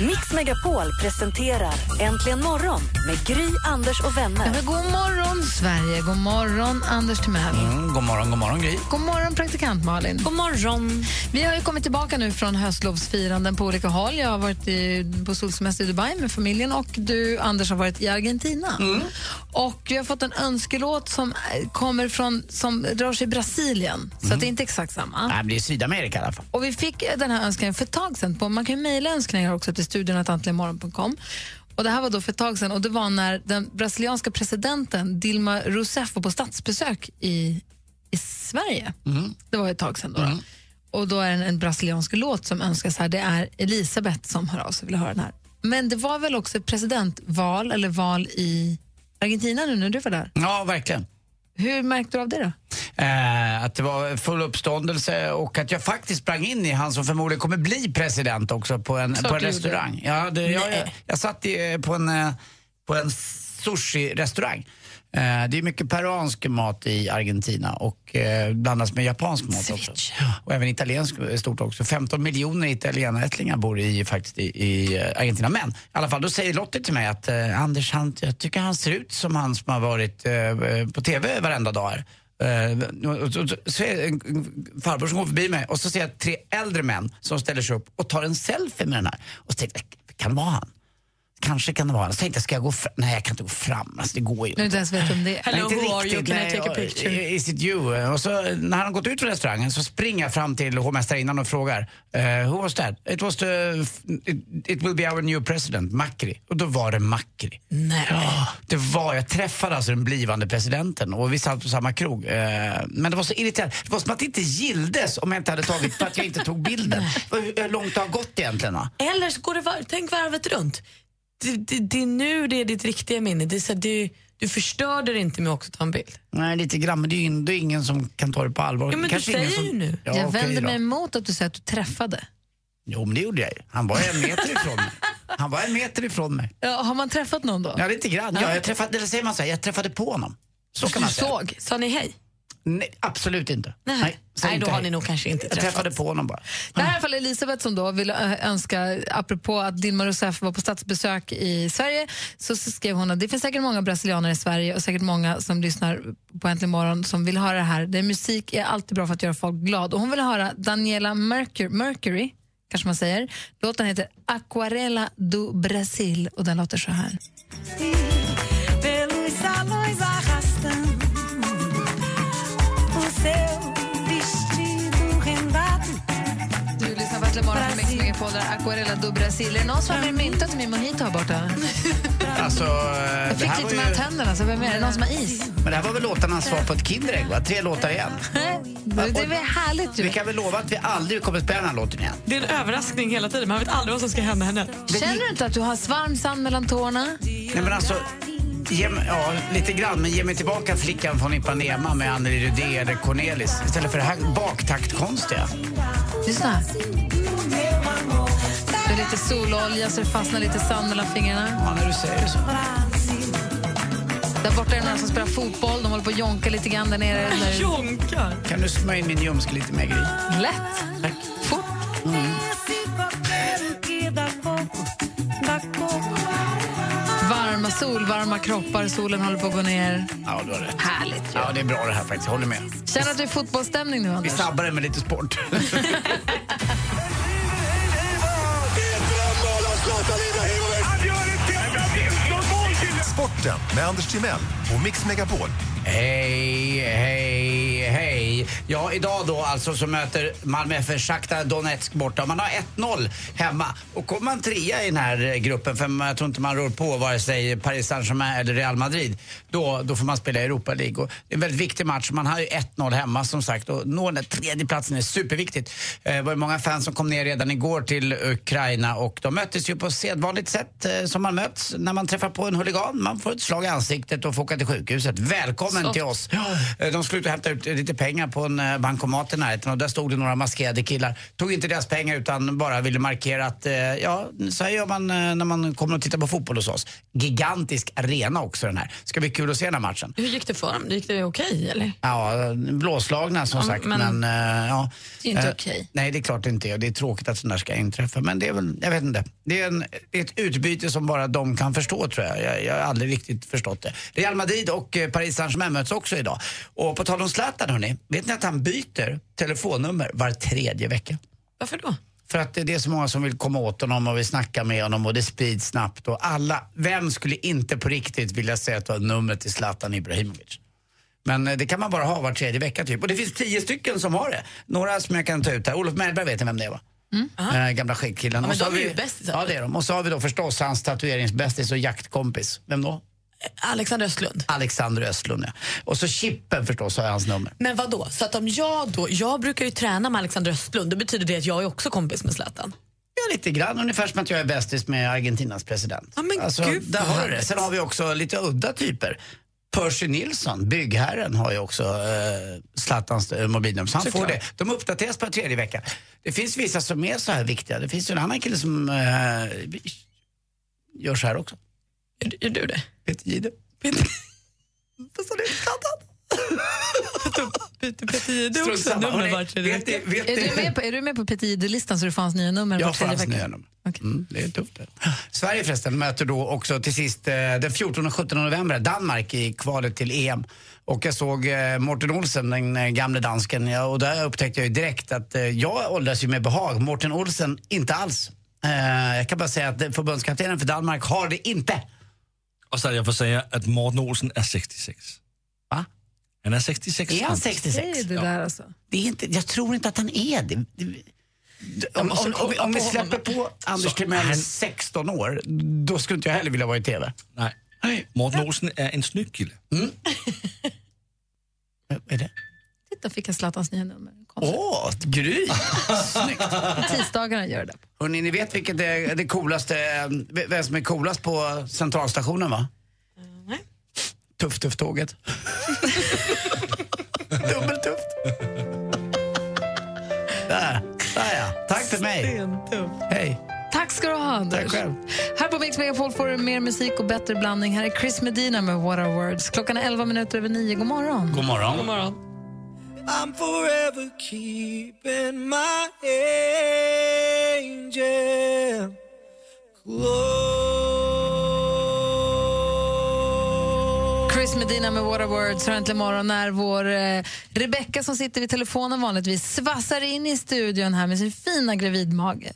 Mix Megapol presenterar Äntligen morgon med Gry, Anders och Ja, vänner. men god morgon, Sverige. God morgon, Anders Timell. Mm, god morgon, god morgon Gry. God morgon, praktikant Malin. God morgon. Vi har ju kommit tillbaka nu från höstlovsfiranden på olika håll. Jag har varit i, på solsemester i Dubai med familjen och du, Anders, har varit i Argentina. Och vi har fått en önskelåt som eh, kommer från, som rör sig i Brasilien. Så att det är inte exakt samma. Nej, men det är Sydamerika i alla fall. Och vi fick eh, den här önskningen för ett tag sedan. På, man kan ju mejla önskningar också till studion.antligenmorgon.com. Och det här var då för ett tag sedan och det var när den brasilianska presidenten Dilma Rousseff var på statsbesök i, i Sverige. Det var ett tag sedan då. då. Och då är det en, en brasiliansk låt som önskas här. Det är Elisabeth som hör av sig och vill höra den här. Men det var väl också presidentval eller val i Argentina nu när du var där? Ja, verkligen. Hur märkte du av det då? Eh, att det var full uppståndelse och att jag faktiskt sprang in i han som förmodligen kommer bli president också på en, Klart på en restaurang. Ja, det, jag, jag, jag satt i, på en, eh, på en sushi-restaurang. Eh, det är mycket peruansk mat i Argentina och eh, blandas med japansk mat också. Och även italiensk är stort också. 15 miljoner italienättlingar bor i, faktiskt i, i eh, Argentina. Men i alla fall, då säger Lottie till mig att eh, Anders, han, jag tycker han ser ut som han som har varit eh, på TV varenda dag här. Uh, och, och, så är en farbror som går förbi mig och så ser jag tre äldre män som ställer sig upp och tar en selfie med den här. Och så tänkte jag, kan det vara han? Kanske kan det vara. Så tänkte jag, ska jag gå fram? Nej, jag kan inte gå fram. Alltså, det går ju Nu inte ens vet vem det är. Nej, inte riktigt, nej, och- Is it you? Och så när han har gått ut från restaurangen så springer jag fram till hovmästarinnan och frågar uh, Who was that? It was the, it, it will be our new president, Macri. Och då var det Macri. Nej. Ja, det var, jag träffade alltså den blivande presidenten och vi satt på samma krog. Eh, Men det var så irriterande. Det var som att det inte gildes om jag inte hade tagit, för att jag inte tog bilden. Hur hur långt det har gått egentligen va? Eller så går det var- tänk varvet runt. Det, det, det är nu det är ditt riktiga minne. Det är så du, du förstörde det inte med att också ta en bild. Nej, lite grann, men det är ju det är ingen som kan ta det på allvar. Ja, men du Kanske ingen säger som... ju nu. Ja, jag vänder då. mig emot att du säger att du träffade. Jo, men det gjorde jag ju. Han var en meter ifrån mig. Han var en meter ifrån mig. Ja, har man träffat någon då? Ja, lite grann. Ja, jag träffade, eller säger man så här, jag träffade på honom. Så kan man säga. såg? Sa ni hej? Nej, absolut inte. Nej, Nej då har ni nog kanske inte Jag träffats. träffade på honom bara. Det här är i alla fall Elisabeth som då vill ö- önska, apropå att Dilma Rousseff var på statsbesök i Sverige, så skrev hon att det finns säkert många brasilianer i Sverige och säkert många som lyssnar på Äntligen morgon som vill höra det här. Det musik är alltid bra för att göra folk glad. Och hon vill höra Daniela Mercury, Mercury kanske man säger. Låten heter Aquarela do Brasil och den låter så här. Äntligen morgon på Mix Megapol, där Aquarela do Brasil. Är det någon som har mer myntat min mojito här borta? Alltså, eh, Jag det fick här lite var ju, mellan tänderna, så vem är det? Någon som har is? men det här var väl låtarnas svar på ett Kinderägg, va? Tre låtar igen. Det är väl härligt ju. Vi kan väl lova att vi aldrig kommer spela den här låten igen. Det är en överraskning hela tiden. Man vet aldrig vad som ska hända henne. Känner du inte att du har svarm sand mellan tårna? Nej men alltså, ge, ja lite grann, men ge mig tillbaka flickan från Ipanema med Anneli Rudé eller Cornelis istället för det här baktaktkonstiga. Lyssna. Det är lite sololja så det fastnar lite sand mellan fingrarna. Ja, när du säger så. Där borta är det några som spelar fotboll. De håller på att jonka lite grann där nere. Jonkar? Kan du smörja in min ljumske lite mer, Gry? Lätt. Fort. Solvarma kroppar, solen håller på att gå ner. Ja, du har rätt. Härligt ju. Ja, det är bra det här faktiskt. Jag håller med. Känner att det är fotbollsstämning nu, Vi Anders? sabbar det med lite sport. Sporten med Anders Timell och Mix Megapol. Hej, hej, hej. Ja, idag då alltså så möter Malmö FF Shakhtar Donetsk borta. Man har 1-0 hemma. Och kommer man trea i den här eh, gruppen, för jag tror inte man rör på vare sig Paris Saint-Germain eller Real Madrid, då, då får man spela i Europa League. Och det är en väldigt viktig match. Man har ju 1-0 hemma som sagt och nå den där tredje platsen är superviktigt. Eh, Det var ju många fans som kom ner redan igår till Ukraina och de möttes ju på sedvanligt sätt eh, som man möts när man träffar på en huligan. Man får ett slag i ansiktet och får åka till sjukhuset. Välkommen Så. till oss. De skulle ut och hämta ut lite pengar på en eh, bankomat i närheten och där stod det några maskerade killar. Tog inte deras pengar utan bara ville markera att eh, ja, så här gör man eh, när man kommer och tittar på fotboll hos oss. Gigantisk arena också den här. Ska bli kul att se den här matchen. Hur gick det för dem? Gick det okej eller? Ja, blåslagna som Ja, sagt. men- Men, ja. Det är inte okej. Nej, det är klart det inte är. Det är tråkigt att sånt där ska inträffa. Men det är väl, jag vet inte. Det är, en, det är ett utbyte som bara de kan förstå tror jag. Jag, jag har aldrig riktigt förstått det. Real Madrid och Paris Saint-Germain möts också idag. Och på tal om Zlatan hörni, vet ni att han byter telefonnummer var tredje vecka? Varför då? För att det är så många som vill komma åt honom och vill snacka med honom och det sprids snabbt och alla, vem skulle inte på riktigt vilja säga att det var numret till Zlatan Ibrahimovic? Men eh, det kan man bara ha var tredje vecka typ. Och det finns tio stycken som har det. Några som jag kan ta ut här. Olof Mellberg vet ni vem det är va? Eh, gamla skäggkillen. Ja, men de har är ju bästisar. Ja det är de. Och så har vi då förstås hans tatueringsbästis och jaktkompis. Vem då? Alexander Östlund. Alexander Östlund ja. Och så Chippen förstås har jag hans nummer. Men vad då? Så att om jag då, jag brukar ju träna med Alexander Östlund, då betyder det att jag är också kompis med Zlatan? Ja, lite grann. Ungefär som att jag är bästis med Argentinas president. Ja, men alltså, gud, där har det. Sen har vi också lite udda typer. Percy Nilsson, byggherren, har ju också eh, Zlatans eh, mobilnummer. Så han får Såklart. det. De uppdateras på tredje vecka. Det finns vissa som är så här viktiga. Det finns ju en annan kille som eh, gör så här också. Gör, gör du det? Peter Jihde. Fast han är Zlatan. Byter Peter Jihde också Hörrni, vet ni- Är du med på, är du med på Peter Jihde-listan så du får hans nya nummer hans vecka? nya nummer. Mm, det är tufft. Sverige förresten möter då också till sist eh, den 14 och 17 november Danmark i kvalet till EM. Och jag såg eh, Morten Olsen, den eh, gamle dansken, ja, och där upptäckte jag ju direkt att eh, jag åldras ju med behag. Morten Olsen inte alls. Eh, jag kan bara säga att eh, förbundskaptenen för Danmark har det inte. Och så att jag får säga att Morten Olsen är 66. Va? Han är 66. Är han 66? Säg det där alltså. Det är inte, jag tror inte att han är det. det om, om, om, vi- om vi släpper på Anders Timell han- 16 år, då skulle inte jag heller vilja vara i TV. Nej. Morten Olsen är en snygg kille. är det? Titta, fick jag Zlatans nya nummer. Åh, Gry! Snyggt. Tisdagarna gör det. Hörrni, ni vet vilket är det coolaste, eh, vem som är coolast på centralstationen va? Nej. Tuff Tuff Tåget. Dubbeltufft. Där, där ja. Tack för mig. Hej. Tack ska du ha, Anders. Tack själv. Här på Mix Megapol får du mer musik och bättre blandning. Här är Chris Medina med What Are Words. Klockan är 11 minuter över 9. God morgon. God morgon. God morgon. I'm forever keeping my angel Chris Medina med What Are Words har äntligen morgon när vår eh, Rebecca som sitter vid telefonen vanligtvis svassar in i studion här med sin fina gravidmage.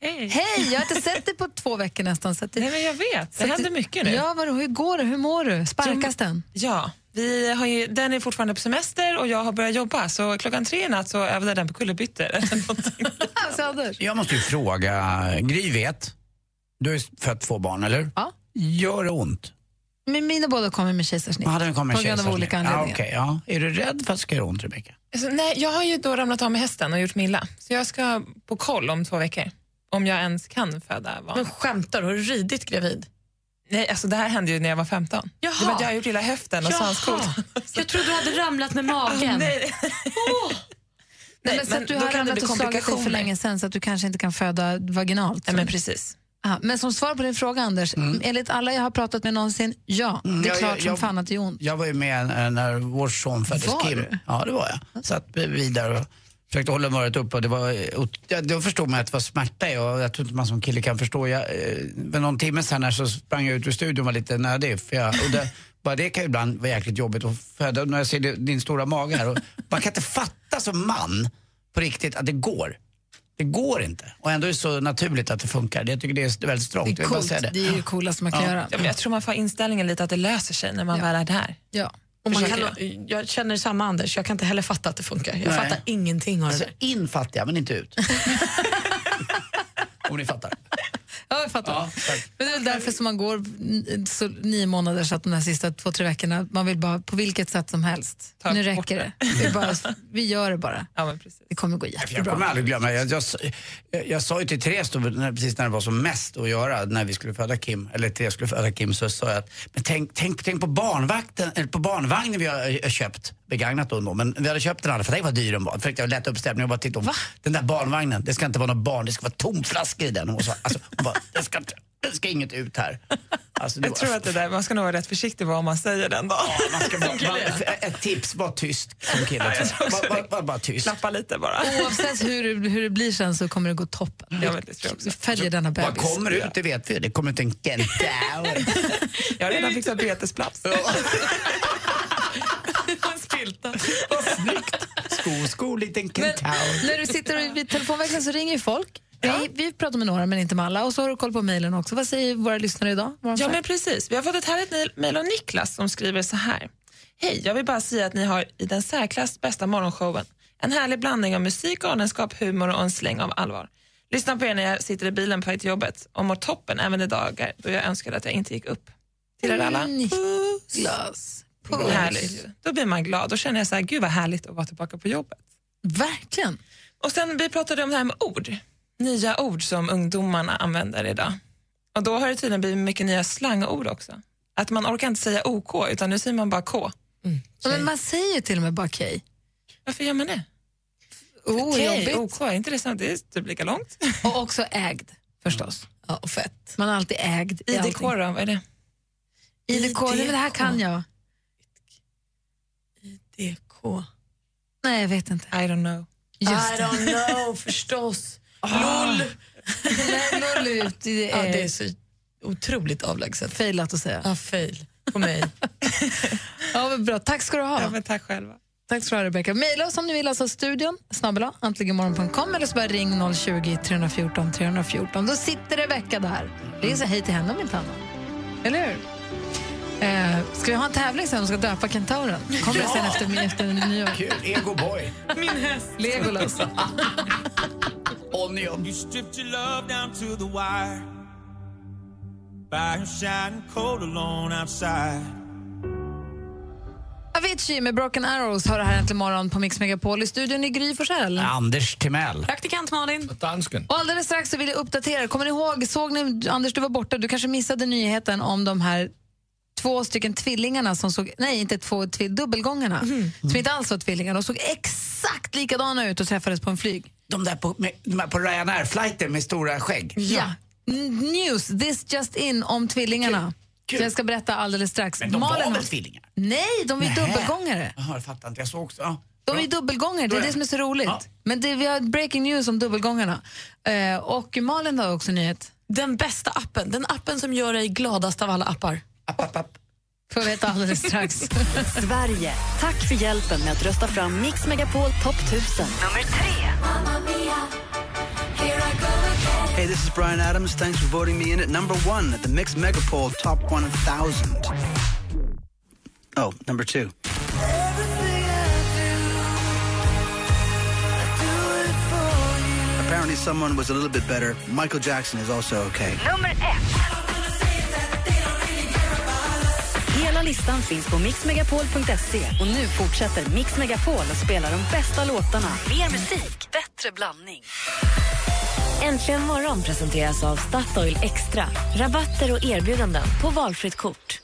Hej! Hej! Jag har inte sett dig på två veckor nästan. Så att det, Nej, men jag vet. Det händer mycket nu. Ja, vad, hur går det? Hur mår du? Sparkas den? Ja, Vi har ju, den är fortfarande på semester och jag har börjat jobba så klockan tre i natt så övade den på kullerbyttor. eller någonting. Jag måste ju fråga, Gry vet, du har ju fött två barn, eller? Ja. Gör det ont? Men mina båda kommer med kejsarsnitt. Hade den kommit på grund av olika ja, anledningar. okej, ja. Är du rädd för att det ska göra ont, Rebecka? Alltså, nej, jag har ju då ramlat av med hästen och gjort mig illa. Så jag ska på koll om två veckor. Om jag ens kan föda barn. Men skämtar du? Har du ridit gravid? Nej, alltså det här hände ju när jag var 15. Jaha. Det var att jag har gjort illa höften och svanskotan. Jag trodde du hade ramlat med magen. nej. Nej, Nej, men så men att du har ramlat och slagit dig för länge sen så att du kanske inte kan föda vaginalt. Nej, men precis. Ja, men som svar på din fråga, Anders, enligt alla jag har pratat med någonsin, ja, Mm, det är jag- klart jag- som jag- fan att det är ont. Jag var ju med eh, när vår son föddes, Var Kim. du? Ja, det var jag. Satt där och försökte hålla humöret uppe. Och det var, och, ja, då förstod man att det var smärta i och jag tror inte man som kille kan förstå. Jag, eh, för någon timme sen här så sprang jag ut ur studion och var lite nödig. För jag, och det, bara det kan ju ibland vara jäkligt jobbigt att föda. När jag ser det- din stora mage här. Och man kan inte fatta som man på riktigt att det går. Det går inte. Och ändå är det så naturligt att det funkar. Jag tycker det är väldigt strångt. Det är coolt, säga det är ju coolaste man kan Ja. göra. Ja, men jag tror man får inställningen lite att det löser sig när man väl är där. Ja. Och man kan, jag känner samma Anders, jag kan inte heller fatta att det funkar. Jag Nej. fattar ingenting av det Alltså, där. in fattiga, men inte ut. Om ni fattar. Ja, jag fattar. Men det är väl därför som man går så nio månader så att de här sista två, tre veckorna, man vill bara på vilket sätt som helst. Ta nu räcker det. Vi, bara, vi gör det bara. Ja, men precis. Det kommer gå Jag jättebra. kommer aldrig glömma, jag, jag, jag, jag sa ju till Therese då, när, precis när det var som mest att göra, när vi skulle föda Kim, eller Therese skulle föda Kim, så sa jag att men tänk, tänk, tänk på barnvakten, eller på barnvagnen vi har eh, köpt, begagnat då, men vi hade köpt den andra, för tänk vad dyr den var. Försökte jag lätta upp stämningen och bara titta om, den där barnvagnen, det ska inte vara något barn, det ska vara tomflaskor i den. Och så, alltså, bara, det ska, inte- det ska inget ut här. Alltså, Jag var- tror att det där, man ska nog vara rätt försiktig vad man säger den dagen. man ska bara, man, ett tips, var tyst som kille. Ja, Var, var, var bara tyst. Klappa lite bara. Oavsett hur, hur det blir sen så kommer det gå toppen. Ja, men det tror jag också. Vi följer denna bebis. Vad kommer ut, det vet vi. Det kommer ut en kentaur. Jag har redan fixat betesplats. En spilta. Sko, sko, liten kentaur. när du sitter vid telefonväxeln så ringer ju folk. Vi, vi pratar med några men inte med alla. Och så har du koll på mejlen också. Vad säger våra lyssnare idag? Vad Ja, men precis. Vi har fått ett härligt mejl av Niklas som skriver så här. Hej, jag vill bara säga att ni har i den särklass bästa morgonshowen. En härlig blandning av musik, galenskap, humor och en släng av allvar. Lyssna på er när jag sitter i bilen på väg till jobbet och mår toppen även de dagar då jag önskade att jag inte gick upp. Till er alla. Niklas. Puss. Härligt. Då blir man glad. Då känner jag så här, gud vad härligt att vara tillbaka på jobbet. Verkligen. Och sen vi pratade om det här med ord. Nya ord som ungdomarna använder idag. Och då har det tydligen blivit mycket nya slangord också. Att man orkar inte säga OK utan nu säger man bara K. Ja, men man säger till och med bara okej. Varför gör man det? Oh, jobbigt. OK, är inte det sant? Det är typ lika långt. Och också ägd, förstås. Ja, och fett. Man är alltid ägd i IDK allting. då, vad är det? IDK, nej, men det här kan jag. DK. Nej, jag vet inte. I don't know. Just I det. don't know, förstås. Ah. LOL. Nej, noll ut. Det Ja, är, det är så otroligt avlägset. failat att säga. Ja, fail på mig. Ja, men bra. Tack ska du ha. Ja, men tack själva. Tack ska du ha, Rebecka. Mejla oss om ni vill, alltså studion, snabbela, antligenmorgon.com eller så bara ring 020 314 314. Då sitter Rebecka där. Det är så hej till henne om inte annat. Eller hur? Eh, ska vi ha en tävling sen om ska döpa kentauren? Kommer det sen efter, efter nyår? Kul, ego boy. Min häst. Legolas. Onion. You stripped your love down to the wire. Fire shining cold alone outside. Avicii med Broken Arrows har det här äntligen morgon på Mix Megapol. I studion i Gry Forssell. Anders Timell. Praktikant Malin. Dansken. Och alldeles strax så vill jag uppdatera. Kommer ni ihåg, såg ni, Anders du var borta, du kanske missade nyheten om de här två stycken tvillingarna som såg, nej inte två, tvill, dubbelgångarna, som inte alls var tvillingar. De såg exakt likadana ut och träffades på en flyg. De där på, med, de på Ryanair-flighten med stora skägg. Ja. News, this just in om tvillingarna. Kul. Så jag ska berätta alldeles strax. Men de var Malin- väl tvillingar? Nej, de är dubbelgångare. Jaha, jag fattar inte. Jag såg också. Ja. De är dubbelgångare, det är det som är så roligt. Ja. Men det, vi har breaking news om dubbelgångarna. Eh, och Malin har också nyhet. Den bästa appen, den appen som gör dig gladast av alla appar. App, app, app. Får veta alldeles strax. Sverige, tack för hjälpen med att rösta fram Mix Megapol Topp 1000. Nummer tre. Hey, this is Brian Adams. Thanks for voting me in at number one at the Mixed Megapol Top 1000. Oh, number two. Apparently someone was a little bit better. Michael Jackson is also okay. Nummer ett. Hela listan finns på mixmegapol.se och nu fortsätter Mix Megapol att spela de bästa låtarna. Mer musik, bättre blandning. Äntligen morgon presenteras av Statoil Extra. Rabatter och erbjudanden på valfritt kort.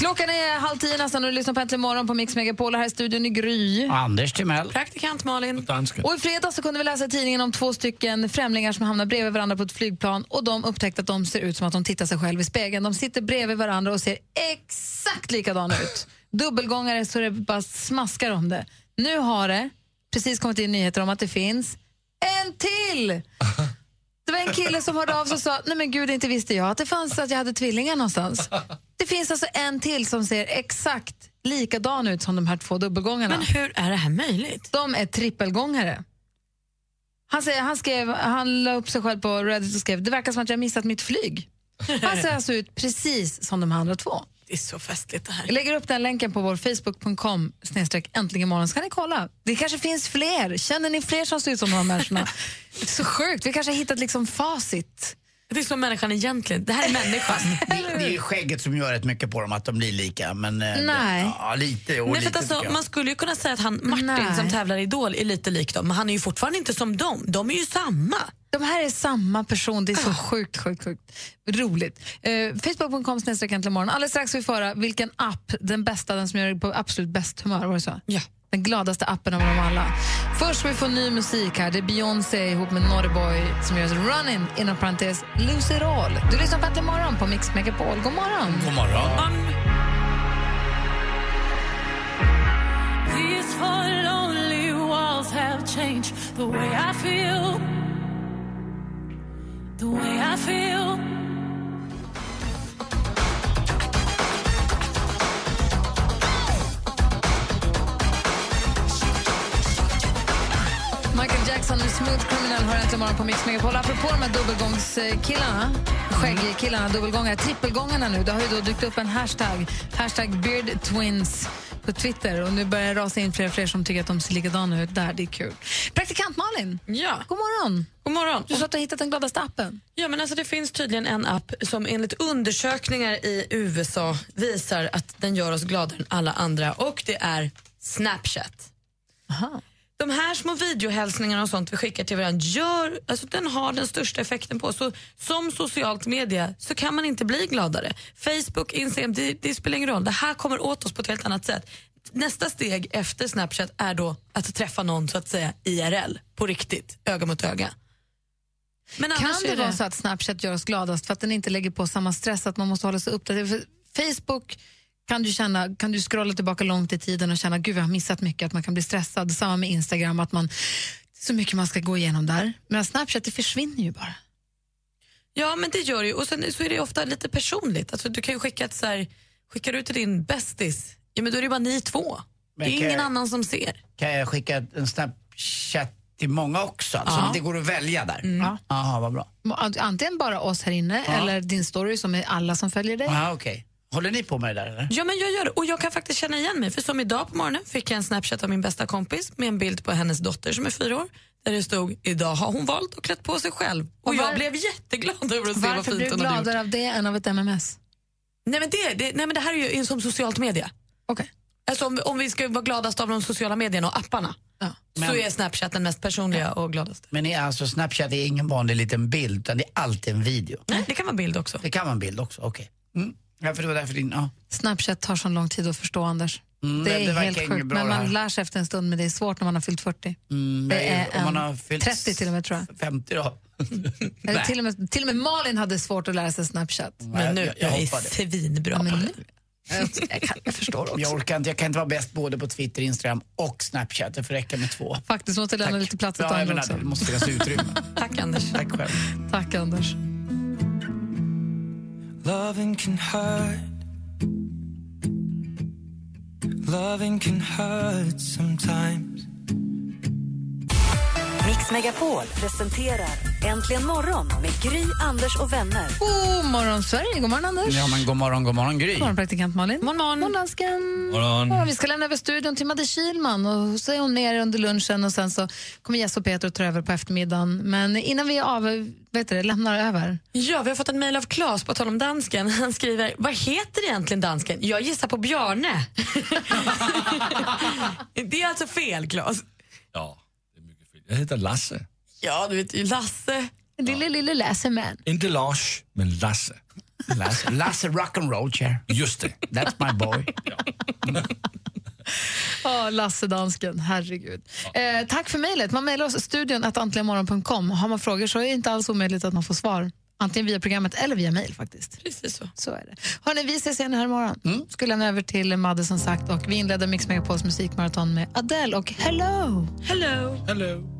Klockan är halv tio nästan och du lyssnar på Äntligen morgon på Mix Megapol. Här i studion i Gry. Anders Timell. Praktikant Malin. Och i fredags så kunde vi läsa i tidningen om två stycken främlingar som hamnar bredvid varandra på ett flygplan och de upptäckte att de ser ut som att de tittar sig själv i spegeln. De sitter bredvid varandra och ser exakt likadana ut. Dubbelgångare så det bara smaskar om det. Nu har det precis kommit in nyheter om att det finns en till! Det var en kille som hörde av sig och sa, nej men gud inte visste jag att det fanns att jag hade tvillingar någonstans. Det finns alltså en till som ser exakt likadan ut som de här två dubbelgångarna. Men hur är det här möjligt? De är trippelgångare. Han, säger, han, skrev, han la upp sig själv på Reddit och skrev det verkar som att jag missat mitt flyg. Han ser alltså ut precis som de andra två. Det är så festligt det här. Jag lägger upp den länken på vår facebook.com snedstreck äntligen imorgon så kan ni kolla. Det kanske finns fler. Känner ni fler som ser ut som de här människorna? Det är så sjukt. Vi kanske har hittat liksom facit. Det är som människan egentligen. Det här är människan. Det, det är ju skägget som gör rätt mycket på dem, att de blir lika. Men, eh, Nej. Ja, lite. Och Nej, lite alltså, man skulle ju kunna säga att han, Martin Nej. som tävlar i Idol är lite lik dem, men han är ju fortfarande inte som dem. De är ju samma. De här är samma person. Det är så sjukt, sjukt, sjukt roligt. Eh, Facebook.com snedstreck äntligen morgon. Alldeles strax ska vi få höra vilken app, den bästa, den som gör dig på absolut bäst humör. Var det så? Ja. Den gladaste appen av dem alla. Först ska vi få ny musik här. Det är Beyoncé ihop med Naughty Boy som gör Running, inom parentes, Lose it all. Du lyssnar på Äntligen morgon på Mix Megapol. God morgon. God morgon. These four lonely walls have changed the way I feel. Äntligen morgon på Mix Megapol. Apropå de här dubbelgångskillarna, skäggkillarna, dubbelgångare, trippelgångarna nu. Det har ju då dykt upp en hashtag, hashtag Beard Twins på Twitter och nu börjar det rasa in fler och fler som tycker att de ser likadana ut där. Det är kul. Praktikant Malin, Ja. god morgon. God morgon. Du sa att du har hittat den gladaste appen. Ja, men alltså det finns tydligen en app som enligt undersökningar i USA visar att den gör oss gladare än alla andra och det är Snapchat. Aha. De här små videohälsningarna och sånt vi skickar till varandra, gör, alltså den har den största effekten på. Så Som socialt media så kan man inte bli gladare. Facebook, Instagram, det, det spelar ingen roll. Det här kommer åt oss på ett helt annat sätt. Nästa steg efter Snapchat är då att träffa någon så att säga IRL, på riktigt, öga mot öga. Men Kan det är vara så att Snapchat gör oss gladast för att den inte lägger på samma stress att man måste hålla sig uppdaterad? Facebook kan du, känna, kan du scrolla tillbaka långt i tiden och känna gud jag har missat mycket, att man kan bli stressad. Samma med Instagram, att man så mycket man ska gå igenom där. Men Snapchat det försvinner ju bara. Ja, men det gör det ju. Och sen så är det ofta lite personligt. Alltså, du kan ju skicka ett så här, skickar du till din bästis, ja, men då är det bara ni två. Men det är ingen jag- annan som ser. Kan jag skicka en Snapchat till många också? Alltså, Ja. Det går att välja där? Mm. Ja. Jaha, vad bra. Antingen bara oss här inne Ja. eller din story som är alla som följer dig. Aha, okej. Håller ni på med det där eller? Ja, men jag gör det. Och jag kan faktiskt känna igen mig. För som idag på morgonen fick jag en Snapchat av min bästa kompis med en bild på hennes dotter som är fyra år. Där det stod, idag har hon valt att klätt på sig själv. Och, Och var- jag blev jätteglad över att se vad Varför blir fint du hon hade gjort. gladare av det än av ett MMS? Nej men det, det, nej, men det här är ju som socialt media. Okej. Alltså om, om vi ska vara gladast av de sociala medierna och apparna så Men- är Snapchat den mest personliga och gladaste. Men är alltså Snapchat är ingen vanlig liten bild, utan det är alltid en video? Nej, det kan vara bild också. Det kan vara en bild också, okej. Mm. Ja, för det var därför din... Ja. Snapchat tar så lång tid att förstå, Anders. Mm, det det- är det helt sjukt, men man lär sig efter en stund, men det är svårt när man har fyllt 40. Mm, det är om man en har fyllt 30 till och med, tror jag. 50 då? Eller till, och med, till och med Malin hade svårt att lära sig Snapchat. Men nu, jag, jag, är hoppade. svinbra Ja, men på nu- det. Jag, jag, kan, jag förstår också. Jag orkar inte, jag kan inte vara bäst både på Twitter, Instagram och Snapchat. Det får räcka med två. Faktiskt måste lämna Tack. lite plats åt Ja, jag andra också. det måste finnas utrymme. Tack Anders. Tack själv. Tack Anders. Loving can hurt. Loving can hurt sometimes. Mix Megapol presenterar Äntligen morgon med Gry, Anders och vänner. God morgon, Sverige. God morgon, Anders. Ja, men god morgon, god morgon Gry. God morgon, praktikant Malin. God morgon, morgon. dansken. Morgon. Ja, vi ska lämna över studion till Madde Kilman och så är hon med er under lunchen och sen så kommer Jess och Peter att ta över på eftermiddagen. Men innan vi av, vet du, lämnar över. Ja, vi har fått en mejl av Claes på tal om dansken. Han skriver, vad heter egentligen dansken? Jag gissar på Bjarne. det är alltså fel, Claes. Ja, det är mycket fel. Jag heter Lasse. Ja, du vet ju Lasse. Lille, lille Lasse-man. Inte Lars, men Lasse. Lasse, Lasse rock'n'roll chair. Just det. That's my boy. Ja, Lasse Dansken, herregud. Eh, tack för mejlet. Man mejlar oss studion att antligenmorgon.com. Har man frågor så är det inte alls omöjligt att man får svar. Antingen via programmet eller via mejl faktiskt. Precis så. Så är det. Hörrni, vi ses igen här imorgon. Mm. Ska lämna över till Madde som sagt och vi inleder Mix Megapols musikmaraton med Adele och Hello! Hello! Hello!